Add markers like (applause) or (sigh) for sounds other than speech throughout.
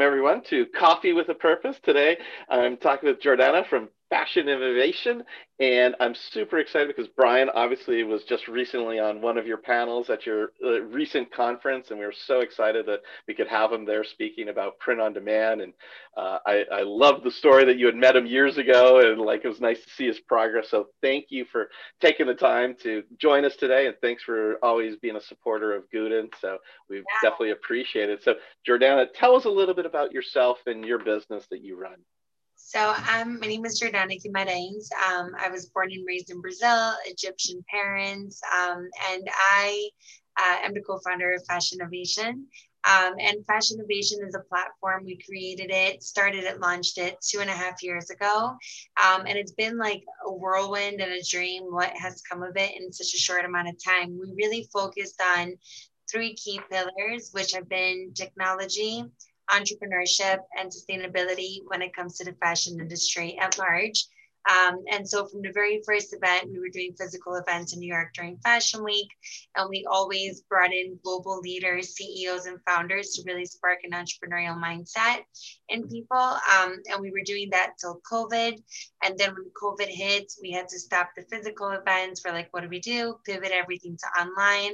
welcome everyone to Coffee with a Purpose. Today I'm talking with Jordana from Fashinnovation, and I'm super excited because Brian obviously was just recently on one of your panels at your uh, recent conference, and we were so excited that we could have him there speaking about print on demand. And uh, I, I love the story that you had met him years ago, and like it was nice to see his progress. So thank you for taking the time to join us today, and thanks for always being a supporter of Gooten. So we yeah. definitely appreciate it. So Jordana, tell us a little bit about yourself and your business that you run. So um, my name is Jordana Guimarães. Um, I was born and raised in Brazil, Egyptian parents, um, and I uh, am the co-founder of Fashinnovation. Um, and Fashinnovation is a platform. We created it, started it, launched it two and a half years ago. Um, and it's been like a whirlwind and a dream what has come of it in such a short amount of time. We really focused on three key pillars, which have been technology, entrepreneurship and sustainability when it comes to the fashion industry at large. Um, and so from the very first event, we were doing physical events in New York during Fashion Week, and we always brought in global leaders, CEOs, and founders to really spark an entrepreneurial mindset in people. Um, and we were doing that till COVID. And then when COVID hit, we had to stop the physical events. We're like, what do we do? Pivot everything to online.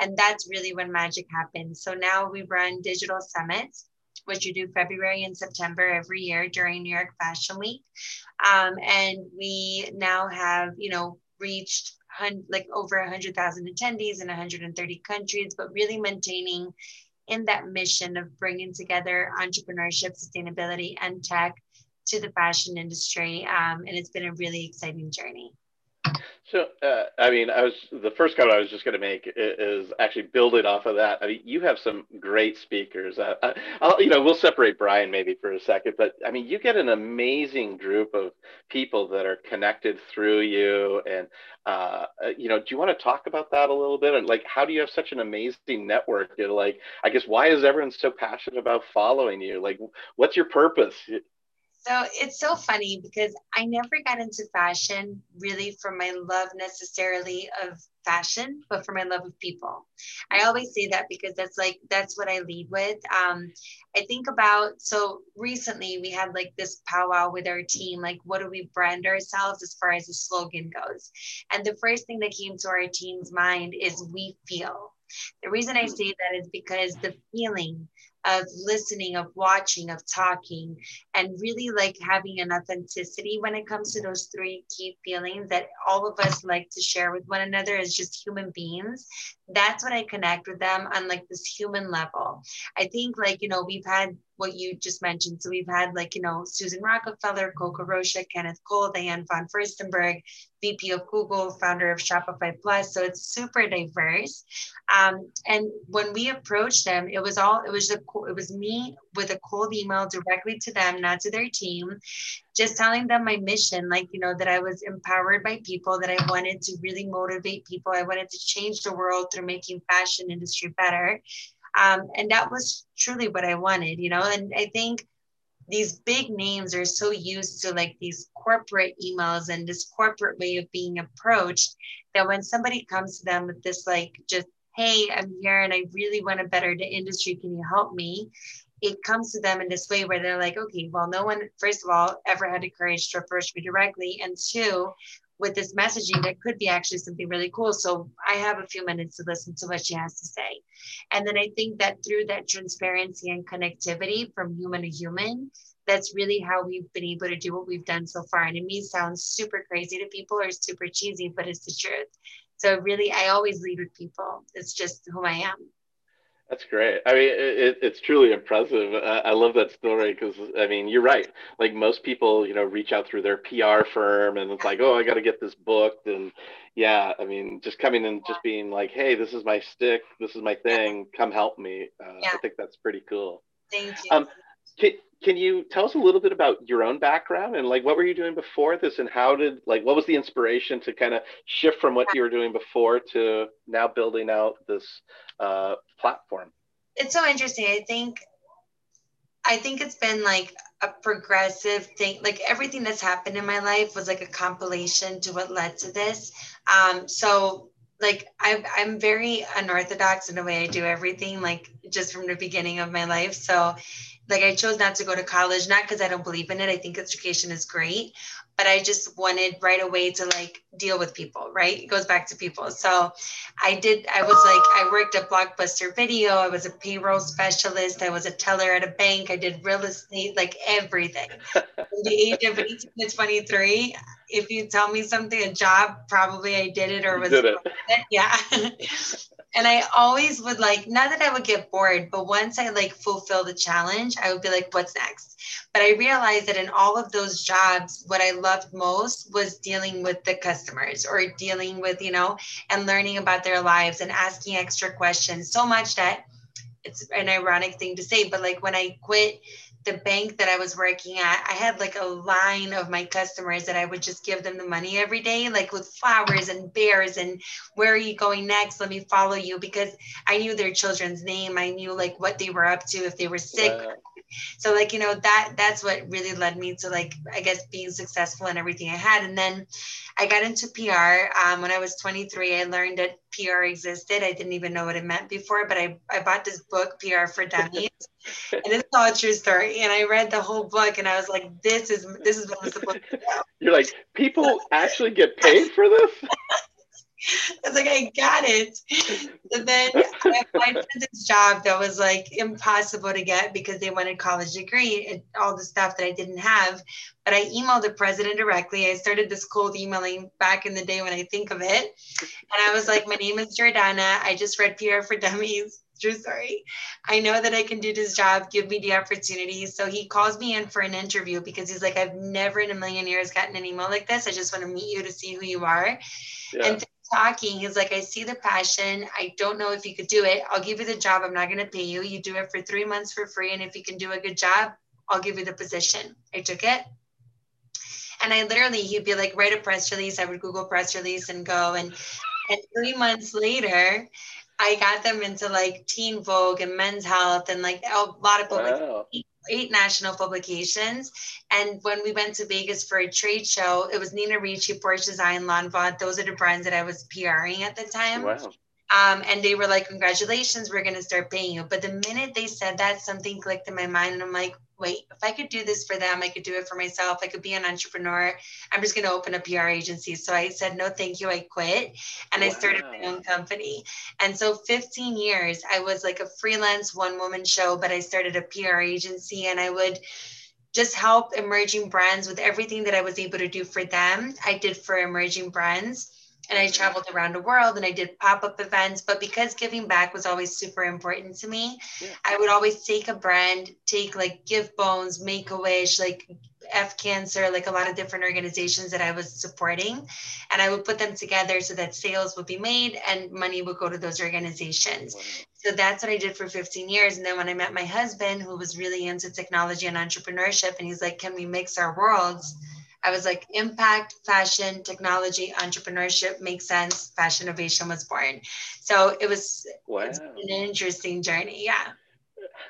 And that's really when magic happened. So now we run digital summits which we do February and September every year during New York Fashion Week. Um, and we now have, you know, reached like over 100,000 attendees in 130 countries, but really maintaining in that mission of bringing together entrepreneurship, sustainability, and tech to the fashion industry. Um, and it's been a really exciting journey. So, uh, I mean, I was the first comment I was just going to make is, actually building off of that. I mean, you have some great speakers. Uh, I'll, you know, we'll separate Brian maybe for a second, but I mean, you get an amazing group of people that are connected through you. And, uh, uh you know, do you want to talk about that a little bit? And like, how do you have such an amazing network? And like, I guess, why is everyone so passionate about following you? Like, what's your purpose? So it's so funny because I never got into fashion really for my love necessarily of fashion, but for my love of people. I always say that because that's like that's what I lead with. Um, I think about so recently we had like this powwow with our team, like what do we brand ourselves as far as the slogan goes? And the first thing that came to our team's mind is we feel. The reason I say that is because the feeling of listening, of watching, of talking, and really like having an authenticity when it comes to those three key feelings that all of us like to share with one another as just human beings. That's when I connect with them on like this human level. I think like, you know, we've had what you just mentioned. So we've had like, you know, Susan Rockefeller, Coco Rocha, Kenneth Cole, Diane von Furstenberg, VP of Google, founder of Shopify Plus. So it's super diverse. Um, and when we approached them, it was all, it was, a, it was me with a cold email directly to them, not to their team, just telling them my mission, like, you know, that I was empowered by people, that I wanted to really motivate people. I wanted to change the world through making fashion industry better. Um, and that was truly what I wanted, you know, and I think these big names are so used to like these corporate emails and this corporate way of being approached that when somebody comes to them with this like just hey i'm here and i really want to better the industry can you help me it comes to them in this way where they're like okay well no one first of all ever had the courage to approach me directly and two with this messaging that could be actually something really cool. So I have a few minutes to listen to what she has to say. And then I think that through that transparency and connectivity from human to human, that's really how we've been able to do what we've done so far. And it may sound super crazy to people or super cheesy, but it's the truth. So really, I always lead with people. It's just who I am. That's great. I mean, it, it's truly impressive. I, I love that story because I mean, you're right. Like most people, you know, reach out through their PR firm, and it's like, oh, I got to get this booked, and yeah, I mean, just coming and just being like, hey, this is my stick, this is my thing, come help me. Uh, yeah. I think that's pretty cool. Thank you. Um, can, can you tell us a little bit about your own background and like what were you doing before this and how did like what was the inspiration to kind of shift from what you were doing before to now building out this uh, platform? It's so interesting. I think i think it's been like a progressive thing like everything that's happened in my life was like a compilation to what led to this. Um, so like I'm, I'm very unorthodox in the way I do everything, like just from the beginning of my life. So like I chose not to go to college, not because I don't believe in it. I think education is great, but I just wanted right away to like deal with people, right? It goes back to people. So I did, I was like, I worked at Blockbuster Video. I was a payroll specialist. I was a teller at a bank. I did real estate, like everything. The age of 18 to 23, if you tell me something, a job, probably I did it or was did it. (laughs) Yeah. And I always would like, not that I would get bored, but once I like fulfill the challenge, I would be like, what's next? But I realized that in all of those jobs, what I loved most was dealing with the customers or dealing with, you know, and learning about their lives and asking extra questions so much that it's an ironic thing to say, but like when I quit the bank that I was working at, I had like a line of my customers that I would just give them the money every day, like with flowers and bears and where are you going next? Let me follow you because I knew their children's name. I knew like what they were up to if they were sick. Wow. So like, you know, that that's what really led me to like, I guess being successful in everything I had. And then I got into PR. Um, when I was 23, I learned that PR existed. I didn't even know what it meant before, but I, I bought this book, PR for (laughs) Dummies. And it's all a true story. And I read the whole book and I was like, this is this is what I'm supposed to do. (laughs) You're like, people actually get paid for this? (laughs) I was like, I got it. And then I applied for this job that was like impossible to get because they wanted college degree and all the stuff that I didn't have. But I emailed the president directly. I started this cold emailing back in the day when I think of it. And I was like, my name is Jordana. I just read PR for Dummies. True story. I know that I can do this job. Give me the opportunity. So he calls me in for an interview because he's like, I've never in a million years gotten an email like this. I just want to meet you to see who you are. Yeah. And talking, he's like, I see the passion. I don't know if you could do it. I'll give you the job. I'm not going to pay you. You do it for three months for free. And if you can do a good job, I'll give you the position. I took it. And I literally, he'd be like, write a press release. I would Google press release and go. And, and three months later, I got them into like Teen Vogue and Men's Health and like a lot of wow eight national publications. And when we went to Vegas for a trade show, it was Nina Ricci, Porsche Design, Lanvin. Those are the brands that I was PRing at the time. Wow. Um, and they were like, congratulations, we're going to start paying you. But the minute they said that, something clicked in my mind. And I'm like, wait, if I could do this for them, I could do it for myself. I could be an entrepreneur. I'm just going to open a PR agency. So I said, no, thank you. I quit and wow. I started my own company. And so 15 years, I was like a freelance one woman show, but I started a PR agency and I would just help emerging brands with everything that I was able to do for them. I did for emerging brands and I traveled around the world and I did pop up events. But because giving back was always super important to me, yeah. I would always take a brand, take like Give Bones, Make a Wish, like F Cancer, like a lot of different organizations that I was supporting. And I would put them together so that sales would be made and money would go to those organizations. Wow. So that's what I did for 15 years. And then when I met my husband, who was really into technology and entrepreneurship, and he's like, Can we mix our worlds? I was like, impact, fashion, technology, entrepreneurship makes sense. Fashinnovation was born. So it was wow. an interesting journey. Yeah.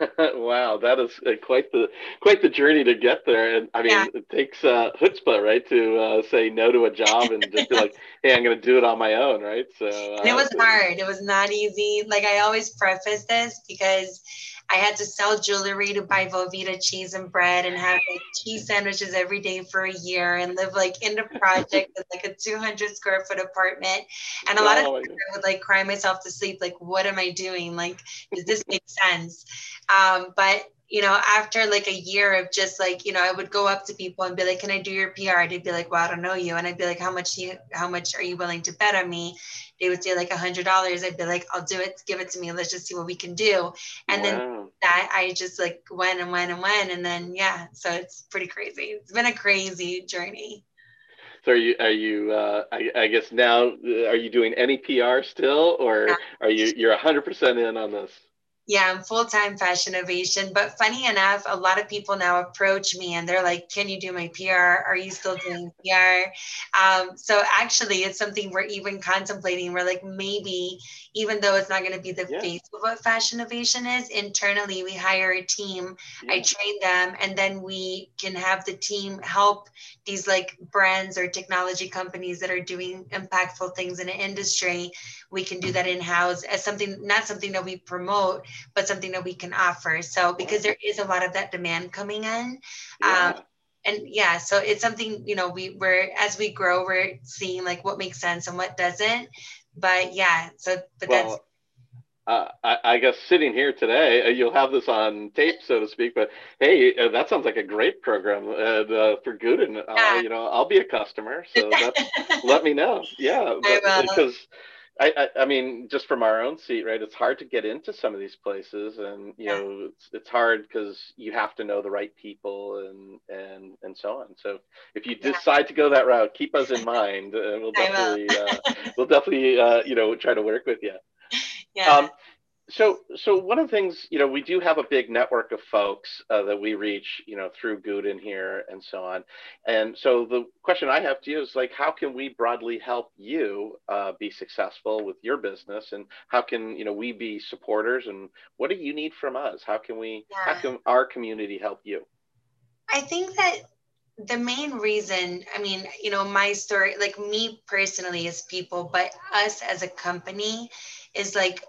(laughs) wow, that is uh, quite the quite the journey to get there. And I mean, yeah. it takes uh, chutzpah, right, to uh, say no to a job and just be like, (laughs) "Hey, I'm going to do it on my own," right? So uh, it was hard. It was not easy. Like I always preface this because I had to sell jewelry to buy Velveeta cheese and bread and have like cheese sandwiches every day for a year and live like in the project with like a 200 square foot apartment. And a lot of times I would like cry myself to sleep, like, what am I doing? Like, does this make sense? Um, but you know, after like a year of just like, you know, I would go up to people and be like, "Can I do your PR?" They'd be like, "Well, I don't know you," and I'd be like, "How much? You, how much are you willing to bet on me?" They would say like a hundred dollars. I'd be like, "I'll do it. Give it to me. Let's just see what we can do." And wow. then that I just like went and went and went, and then yeah, so it's pretty crazy. It's been a crazy journey. So are you are you uh, I, I, guess now are you doing any PR still, or are you you're hundred percent in on this? Yeah, I'm full time Fashinnovation. But funny enough, a lot of people now approach me and they're like, Can you do my PR? Are you still doing PR? Um, so actually, it's something we're even contemplating. We're like, maybe, even though it's not going to be the yeah. face of what Fashinnovation is, internally, we hire a team, yeah. I train them, and then we can have the team help these like brands or technology companies that are doing impactful things in an industry we can do that in house as something not something that we promote but something that we can offer so because there is a lot of that demand coming in yeah. um, and yeah so it's something you know we we're as we grow we're seeing like what makes sense and what doesn't but yeah so but well, that's uh, I, I, guess sitting here today, uh, you'll have this on tape, so to speak. But hey, uh, that sounds like a great program and, uh, for Gooten. Yeah. you know, I'll be a customer, so (laughs) let me know. Yeah, because I, I, I, mean, just from our own seat, right? It's hard to get into some of these places, and you yeah. know, it's, it's hard because you have to know the right people and and and so on. So if you yeah. decide to go that route, keep us in mind, and we'll (laughs) definitely uh, (laughs) we'll definitely uh, you know try to work with you. Yeah. Um, so so one of the things you know we do have a big network of folks uh, that we reach you know through Gooten here and so on. And so the question i have to you is like how can we broadly help you uh, be successful with your business? And how can you know we be supporters? And what do you need from us? How can we yeah. how can our community help you? I think that the main reason i mean you know my story like me personally as people but us as a company is like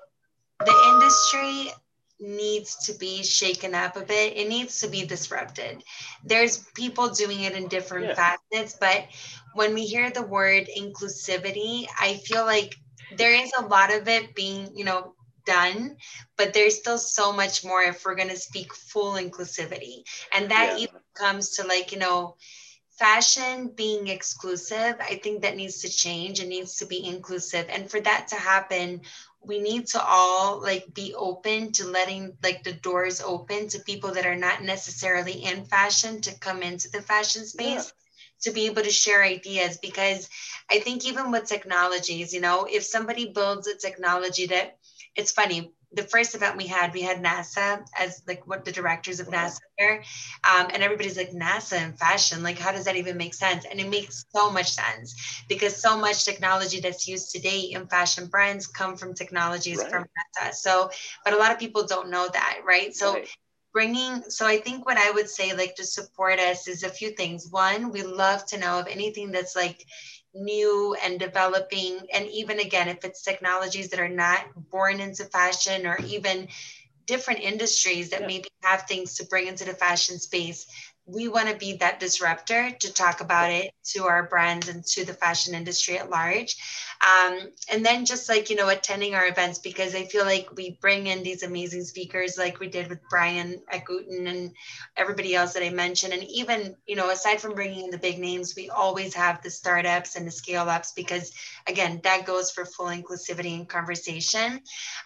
the industry needs to be shaken up a bit. It needs to be disrupted. There's people doing it in different yeah. facets, but when we hear the word inclusivity, I feel like there is a lot of it being, you know, done, but there's still so much more if we're going to speak full inclusivity. And that yeah. even comes to like, you know, fashion being exclusive, I think that needs to change It needs to be inclusive. And for that to happen, we need to all like be open to letting like the doors open to people that are not necessarily in fashion to come into the fashion space yeah. to be able to share ideas because i think even with technologies you know if somebody builds a technology that it's funny the first event we had, we had NASA as like what the directors of NASA there, um, and everybody's like NASA and fashion. Like, how does that even make sense? And it makes so much sense because so much technology that's used today in fashion brands come from technologies right. from NASA. So, but a lot of people don't know that, right? So. Right bringing so i think what i would say like to support us is a few things one we love to know of anything that's like new and developing and even again if it's technologies that are not born into fashion or even different industries that yeah. maybe have things to bring into the fashion space we want to be that disruptor to talk about it to our brands and to the fashion industry at large. Um, and then just like, you know, attending our events because I feel like we bring in these amazing speakers like we did with Brian at Gooten and everybody else that I mentioned. And even, you know, aside from bringing in the big names, we always have the startups and the scale ups because, again, that goes for full inclusivity and conversation.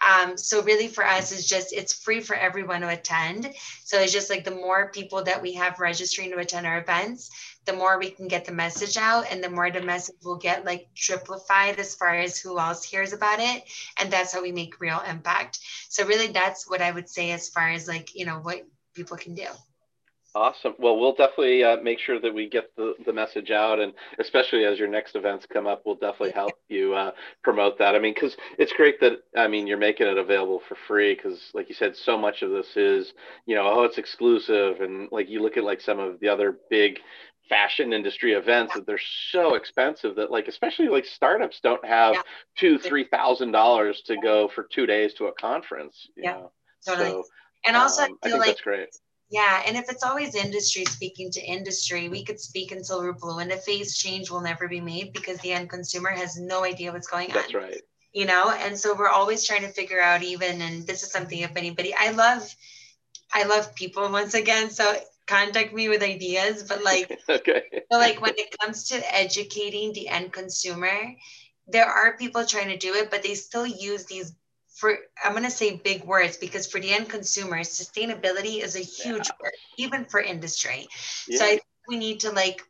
Um, so really for us is just, it's free for everyone to attend. So it's just like the more people that we have registering to attend our events, the more we can get the message out and the more the message will get like triplified as far as who else hears about it. And that's how we make real impact. So really that's what I would say as far as like, you know, what people can do. Awesome. Well, we'll definitely uh, make sure that we get the, the message out, and especially as your next events come up, we'll definitely help (laughs) you uh, promote that. I mean, because it's great that I mean you're making it available for free. Because, like you said, so much of this is you know oh it's exclusive, and like you look at like some of the other big fashion industry events that they're so expensive that like especially like startups don't have yeah. two three thousand dollars to go for two days to a conference. yeah, know? totally. So, and also, um, I, I think like that's great yeah, and if it's always industry speaking to industry, we could speak until we're blue and the face. Change will never be made because the end consumer has no idea what's going That's on. That's right. You know, and so we're always trying to figure out even, and this is something if anybody, I love, I love people once again. So contact me with ideas, but like, (laughs) okay. but like when it comes to educating the end consumer, there are people trying to do it, but they still use these for I'm going to say big words because for the end consumer, sustainability is a huge yeah. word, even for industry. Yeah. So I think we need to like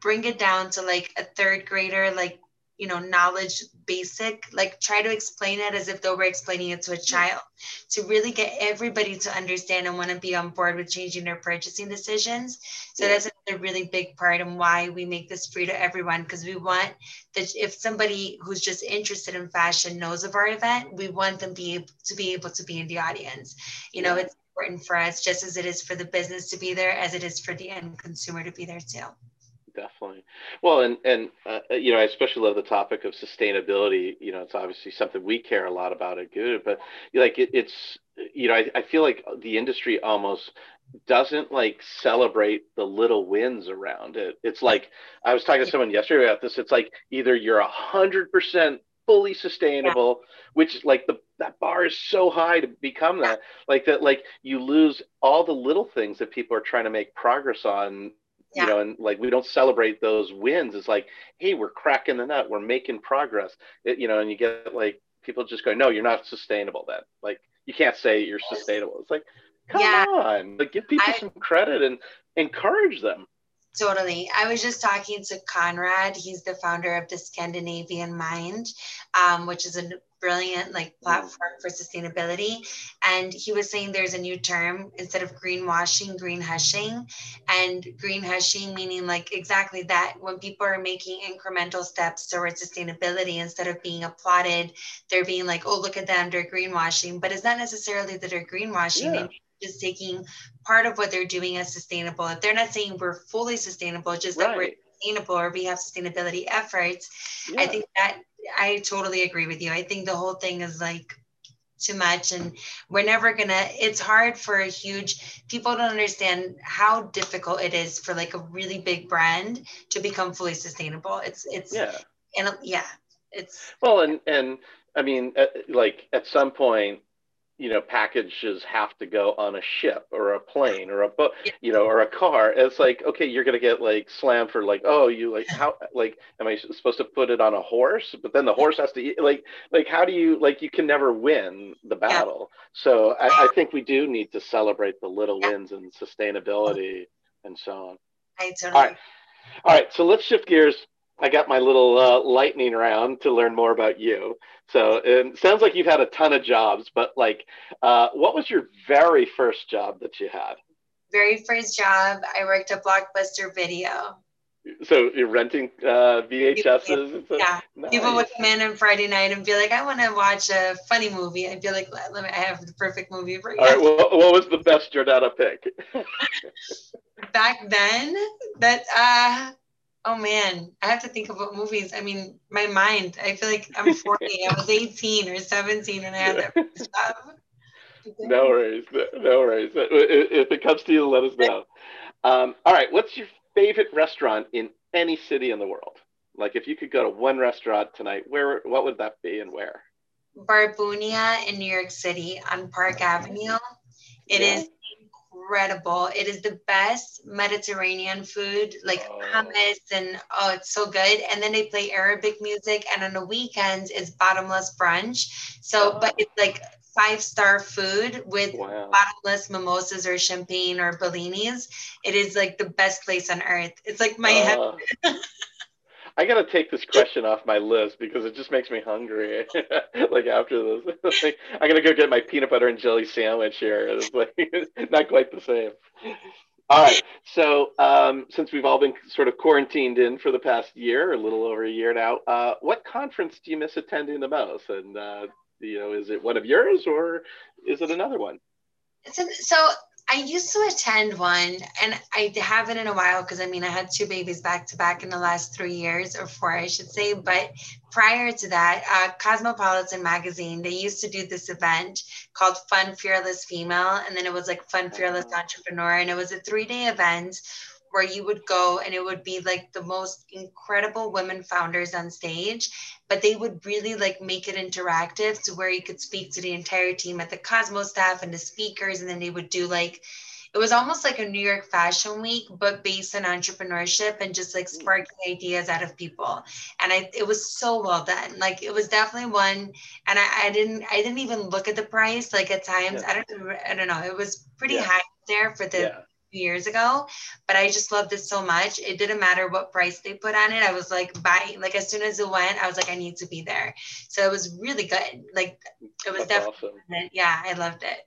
bring it down to like a third grader, like you know knowledge basic like try to explain it as if though we're explaining it to a mm-hmm. child. To really get everybody to understand and want to be on board with changing their purchasing decisions. So yeah. that's a really big part and why we make this free to everyone because we want that if somebody who's just interested in fashion knows of our event we want them be able to be able to be in the audience. You know it's important for us just as it is for the business to be there as it is for the end consumer to be there too definitely. Well, and and uh, you know, I especially love the topic of sustainability. You know, it's obviously something we care a lot about at Good, but like it, it's you know, I, I feel like the industry almost doesn't like celebrate the little wins around it. It's like I was talking to someone yesterday about this. It's like either you're a hundred percent fully sustainable, yeah. which like the that bar is so high to become that, like that, like you lose all the little things that people are trying to make progress on yeah. you know, and like we don't celebrate those wins. It's like, hey, we're cracking the nut, we're making progress, it, you know, and you get like people just going no, you're not sustainable. Then, like, you can't say you're sustainable. It's like, come yeah. on, like, give people I, some credit and encourage them. Totally. I was just talking to Conrad. He's the founder of the Scandinavian Mind, um, which is a brilliant like platform for sustainability. And he was saying there's a new term instead of greenwashing, green hushing, and green hushing meaning like exactly that. When people are making incremental steps towards sustainability, instead of being applauded, they're being like, "Oh, look at them, they're greenwashing." But it's not necessarily that they're greenwashing. Yeah just taking part of what they're doing as sustainable. If they're not saying we're fully sustainable, just right. that we're sustainable or we have sustainability efforts, yeah. I think that I totally agree with you. I think the whole thing is like too much and we're never gonna it's hard for a huge people don't understand how difficult it is for like a really big brand to become fully sustainable it's it's yeah and yeah it's well and and i mean at, like at some point you know packages have to go on a ship or a plane or a boat you know or a car. It's like okay you're gonna get like slammed for like oh you like how like am i supposed to put it on a horse? But then the horse has to eat like like how do you like you can never win the battle. Yeah. so I, I, think we do need to celebrate the little yeah. wins and sustainability and so on. I totally. all right. All right. So let's shift gears I got my little uh, lightning round to learn more about you. So it sounds like you've had a ton of jobs, but like, uh, what was your very first job that you had? Very first job, I worked at Blockbuster Video. So you're renting uh, VHSs? Yeah. Nice. People would come in on Friday night and be like, I want to watch a funny movie. I'd be like, let me, I have the perfect movie for you. All right. Well, what was the best Jordana pick? (laughs) (laughs) Back then, that uh, Oh man, I have to think about movies. I mean, my mind. I feel like I'm 40. I was 18 or 17 and I had that (laughs) job. No worries, no worries. If it comes to you, let us know. Um, all right, what's your favorite restaurant in any city in the world? Like, if you could go to one restaurant tonight, where, what would that be, and where? Barbounia in New York City on Park Avenue. It yeah. is incredible. It is the best Mediterranean food, like oh. hummus, and oh, it's so good. And then they play Arabic music, and on the weekends it's bottomless brunch. So, oh. but it's like five star food with wow. bottomless mimosas or champagne or bellinis. It is like the best place on earth. It's like my uh. (laughs) I gotta take this question off my list because it just makes me hungry. (laughs) like after this, (laughs) like, I gotta go get my peanut butter and jelly sandwich here. It's like (laughs) not quite the same. All right. So um, since we've all been sort of quarantined in for the past year, a little over a year now, uh, what conference do you miss attending the most? And uh, you know, is it one of yours or is it another one? So, so I used to attend one and I haven't in a while because I mean, I had two babies back to back in the last three years or four, I should say. But prior to that, uh, Cosmopolitan Magazine, they used to do this event called Fun Fearless Female. And then it was like Fun Fearless oh. Entrepreneur. And it was a three day event where you would go and it would be like the most incredible women founders on stage but they would really like make it interactive to where you could speak to the entire team at the cosmos staff and the speakers and then they would do like it was almost like a new york fashion week but based on entrepreneurship and just like mm. sparking ideas out of people. And i it was so well done. Like it was definitely one and i, I didn't i didn't even look at the price like at times. Yeah. i don't i don't know. It was pretty yeah. high there for the yeah years ago, but I just loved it so much. It didn't matter what price they put on it. I was like buying, like as soon as it went, I was like, I need to be there. So it was really good. Like it was That's definitely, awesome. yeah, I loved it.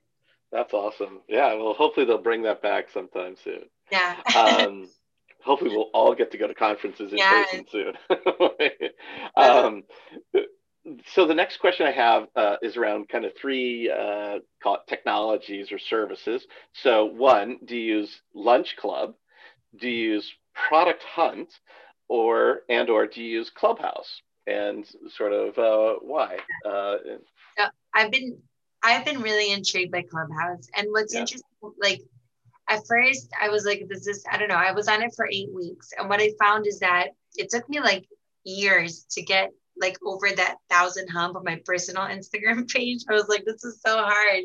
That's awesome. Yeah. Well, hopefully they'll bring that back sometime soon. Yeah. um, (laughs) hopefully we'll all get to go to conferences in yeah. person soon. (laughs) um, so the next question I have uh, is around kind of three uh, technologies or services. So one, do you use Lunch Club? Do you use Product Hunt, or and or do you use Clubhouse? And sort of uh, why? Uh, so I've been I've been really intrigued by Clubhouse, and what's yeah. interesting, like at first I was like, this is I don't know. I was on it for eight weeks, and what I found is that it took me like years to get like over that thousand hump on my personal Instagram (laughs) page. I was like, this is so hard.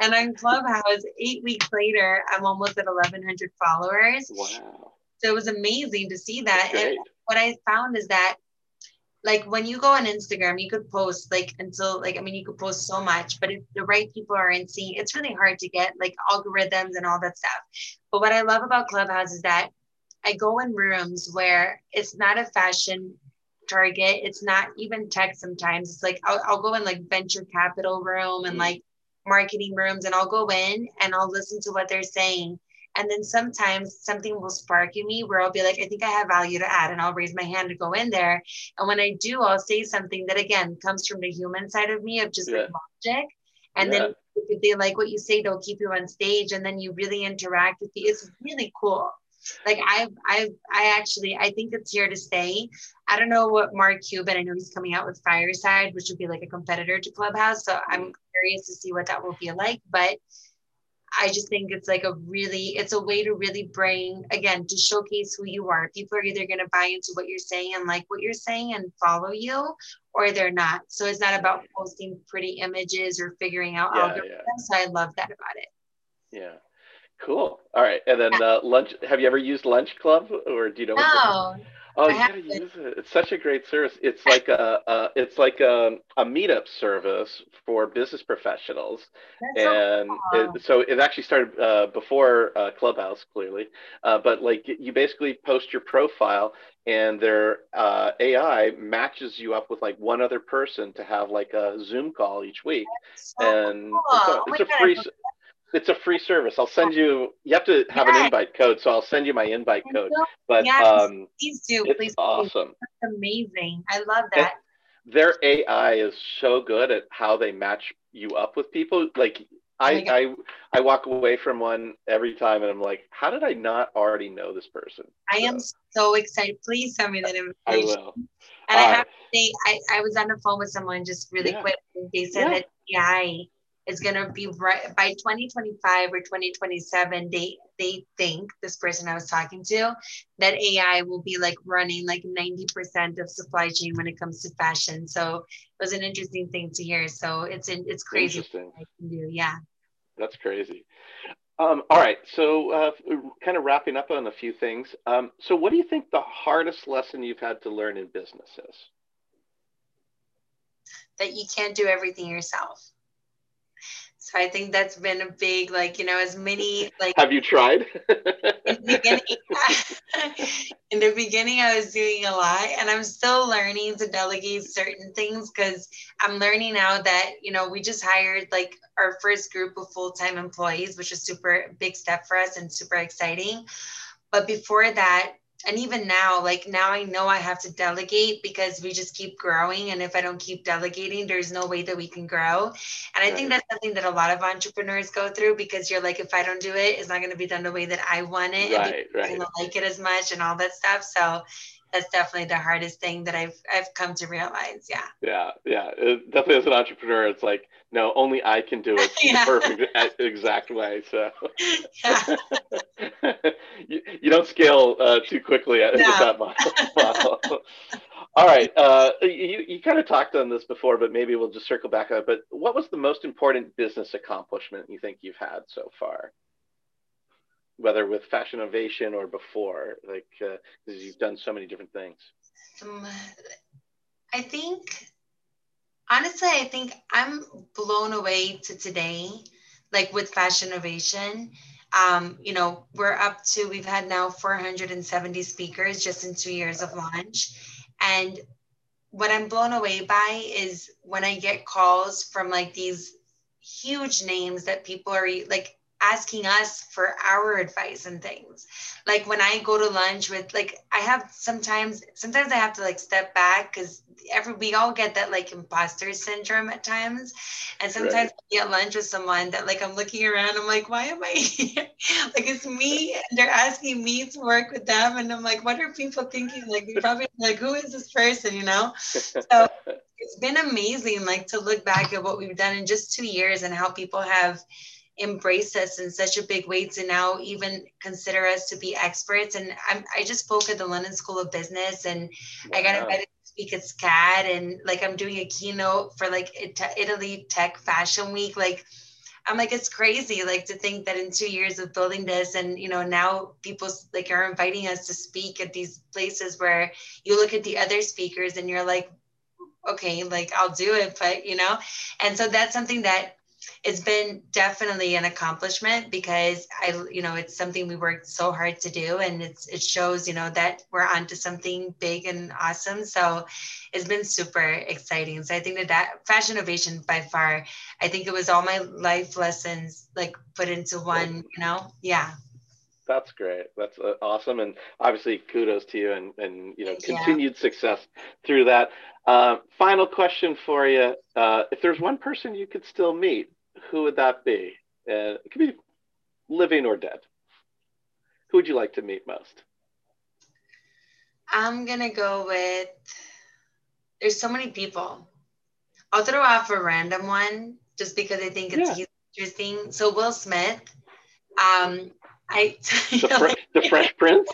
And on Clubhouse, eight weeks later, I'm almost at 1,100 followers. Wow. So it was amazing to see that. And what I found is that, like, when you go on Instagram, you could post like until, like, I mean, you could post so much, but if the right people aren't seeing, it's really hard to get like algorithms and all that stuff. But what I love about Clubhouse is that I go in rooms where it's not a fashion Target. It's not even tech sometimes. It's like I'll, I'll go in like venture capital room and mm. like marketing rooms and I'll go in and I'll listen to what they're saying. And then sometimes something will spark in me where I'll be like, I think I have value to add, and I'll raise my hand to go in there. And when I do, I'll say something that again comes from the human side of me of just yeah. like logic. And yeah. then if they like what you say, they'll keep you on stage, and then you really interact with the. It's really cool. Like I've, I've, I actually, I think it's here to stay. I don't know what Mark Cuban, I know he's coming out with Fireside, which would be like a competitor to Clubhouse. So I'm mm-hmm. curious to see what that will be like. But I just think it's like a really, it's a way to really bring, again, to showcase who you are. People are either going to buy into what you're saying and like what you're saying and follow you, or they're not. So it's not about posting pretty images or figuring out yeah, algorithms. Yeah. So I love that about it. Yeah. Cool. All right. And then uh, lunch. Have you ever used Lunch Club, or do you know? No. Oh, you gotta use it. It's such a great service. It's like a, a it's like a, a meetup service for business professionals, That's and so, it, so, it, actually started uh, before uh, Clubhouse, clearly. Uh, but like you basically post your profile, and their uh, AI matches you up with like one other person to have like a Zoom call each week, so and cool. it's a, oh it's a free. It's a free service. I'll send you. You have to have yes. an invite code, so I'll send you my invite code. But yes, um, please do. It's please awesome. That's amazing. I love that. It, their AI is so good at how they match you up with people. Like I, oh I, I walk away from one every time, and I'm like, how did I not already know this person? I so. am so excited. Please send me that invitation. I will. And I have to say, I, I was on the phone with someone just really yeah. quick. They said yeah. that AI is going to be right by 2025 or 2027 they they think this person i was talking to that ai will be like running like 90% of supply chain when it comes to fashion. So it was an interesting thing to hear. So it's it's crazy I can do. yeah. That's crazy. Um, all right so uh, kind of wrapping up on a few things. Um, so what do you think the hardest lesson you've had to learn in business is that you can't do everything yourself so I think that's been a big, like, you know, as many like. Have you tried? in, the beginning, (laughs) in the beginning, I was doing a lot, and I'm still learning to delegate certain things because I'm learning now that you know we just hired like our first group of full time employees, which is super big step for us and super exciting. But before that, and even now like now i know i have to delegate because we just keep growing. And if i don't keep delegating there's no way that we can grow. And i think that's something that a lot of entrepreneurs go through because you're like if i don't do it it's not going to be done the way that i want it right, and right. don't like it as much and all that stuff. So that's definitely the hardest thing that I've I've come to realize. Yeah. Yeah, yeah. It, definitely as an entrepreneur, it's like no, only I can do it (laughs) yeah. the perfect exact way. So (laughs) you, you don't scale uh, too quickly no. with that model. (laughs) All right. Uh, you you kind of talked on this before, but maybe we'll just circle back on it. But what was the most important business accomplishment you think you've had so far? Whether with Fashinnovation or before like uh, you've done so many different things. Um, i think honestly i think i'm blown away to today like with Fashinnovation um, you know we're up to we've had now 470 speakers just in two years of launch. And what i'm blown away by is when i get calls from like these huge names that people are like asking us for our advice and things. Like when I go to lunch with like I have sometimes sometimes I have to like step back because every we all get that like imposter syndrome at times. And sometimes right. I get lunch with someone that like I'm looking around, I'm like, why am I (laughs) here? like it's me, and they're asking me to work with them. And I'm like, what are people thinking? Like they probably like, who is this person, you know? So (laughs) it's been amazing like to look back at what we've done in just two years and how people have embrace us in such a big way to now even consider us to be experts. And I'm, I just spoke at the London School of Business and wow. I got invited to speak at SCAD and like I'm doing a keynote for like Italy Tech Fashion Week. Like I'm like, it's crazy, like to think that in two years of building this, and you know, now people like are inviting us to speak at these places where you look at the other speakers and you're like, okay, like I'll do it, but you know, and so that's something that it's been definitely an accomplishment because I, you know, it's something we worked so hard to do, and it's it shows, you know, that we're onto something big and awesome. So it's been super exciting. So I think that that Fashinnovation by far, I think it was all my life lessons like put into one, you know, yeah. That's great. That's uh, awesome, and obviously kudos to you, and and you know continued yeah. success through that. Uh, final question for you: uh, If there's one person you could still meet, who would that be? Uh, it could be living or dead. Who would you like to meet most? I'm gonna go with. There's so many people. I'll throw out a random one just because I think it's yeah. interesting. So Will Smith. Um, I the, (laughs) fr- the Fresh Prince.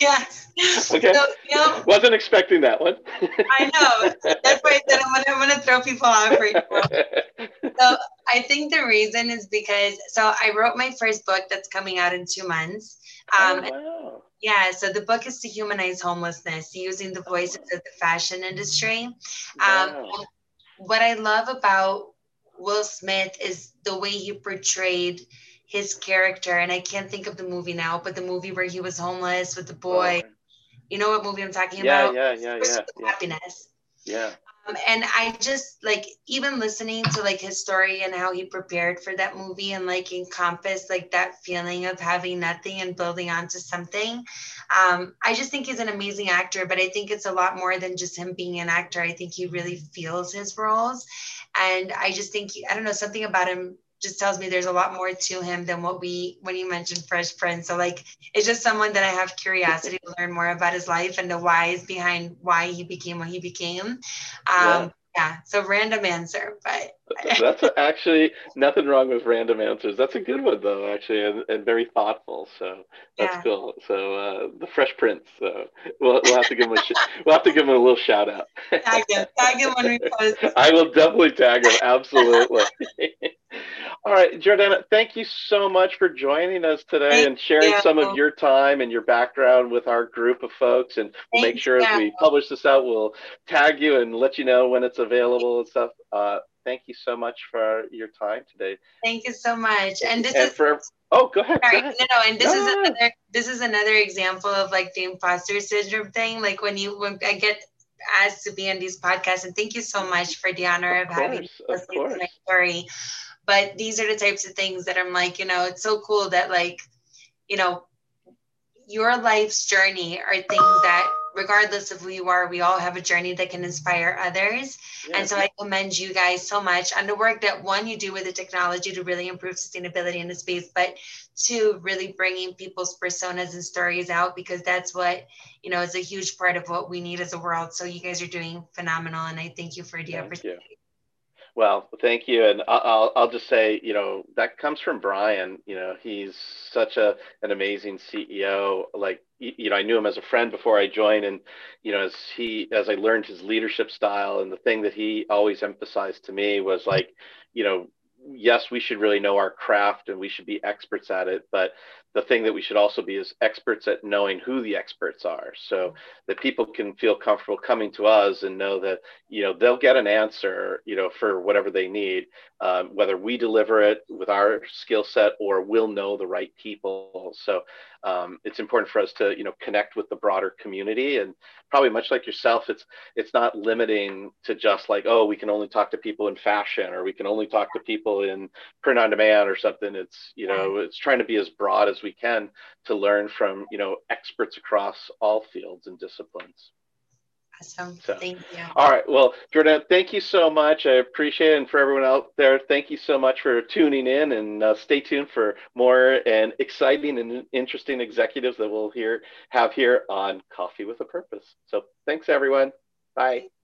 yes. Okay. So, you know, Wasn't expecting that one. I know. That's why I said I'm gonna, I'm gonna throw people off right now. So I think the reason is because so I wrote my first book that's coming out in two months. Um, oh, wow. Yeah, so the book is to humanize homelessness using the voices of the fashion industry. Um, wow. Um, what I love about Will Smith is the way he portrayed his character, and I can't think of the movie now, but the movie where he was homeless with the boy. Oh. You know what movie I'm talking yeah, about? Yeah, yeah, yeah, yeah. Happiness. Yeah. Um, and I just like even listening to like his story and how he prepared for that movie and like encompass like that feeling of having nothing and building onto something. Um, I just think he's an amazing actor, but I think it's a lot more than just him being an actor. I think he really feels his roles. And I just think, I don't know, something about him just tells me there's a lot more to him than what we when you mentioned Fresh Prince. So like it's just someone that I have curiosity to learn more about his life and the whys behind why he became what he became. Um, yeah. yeah. So random answer, but that's actually nothing wrong with random answers. That's a good one though, actually, and, and very thoughtful. So that's yeah. cool. So uh, the Fresh Prince. So we'll, we'll have to give him a sh- we'll have to give him a little shout out. tag him, tag him when we post. (laughs) I will definitely tag him. Absolutely. (laughs) All right, Jordana, thank you so much for joining us today thank and sharing you. some of your time and your background with our group of folks. And we'll thank make sure you. as we publish this out, we'll tag you and let you know when it's available and stuff. Uh, thank you so much for your time today. Thank you so much. And this and is for oh, go ahead. Sorry, go ahead. no, no, and this no, is no. another this is another example of like the imposter syndrome thing. Like when you when I get asked to be on these podcasts, and thank you so much for the honor of, of having listened to my story. But these are the types of things that I'm like, you know, it's so cool that like, you know, your life's journey are things that regardless of who you are, we all have a journey that can inspire others. Yeah. And so I commend you guys so much on the work that one, you do with the technology to really improve sustainability in the space, but two, really bringing people's personas and stories out because that's what, you know, is a huge part of what we need as a world. So you guys are doing phenomenal. And I thank you for the thank opportunity. You. Well, thank you, and I'll I'll just say, you know, that comes from Brian. You know, he's such a an amazing CEO. Like, you know, I knew him as a friend before I joined, and you know, as he as I learned his leadership style, and the thing that he always emphasized to me was like, you know, yes, we should really know our craft and we should be experts at it, but the thing that we should also be is experts at knowing who the experts are. So that people can feel comfortable coming to us and know that you know they'll get an answer you know for whatever they need um, whether we deliver it with our skill set or we'll know the right people. So um, it's important for us to you know connect with the broader community. And probably much like yourself it's it's not limiting to just like oh we can only talk to people in fashion or we can only talk to people in print on demand or something. It's you know it's trying to be as broad as we can to learn from you know experts across all fields and disciplines Awesome. So, thank you. All right. Well, Jordan, thank you so much. I appreciate it. And for everyone out there, thank you so much for tuning in and uh, stay tuned for more and exciting and interesting executives that we'll hear have here on Coffee with a Purpose. So thanks, everyone. Bye.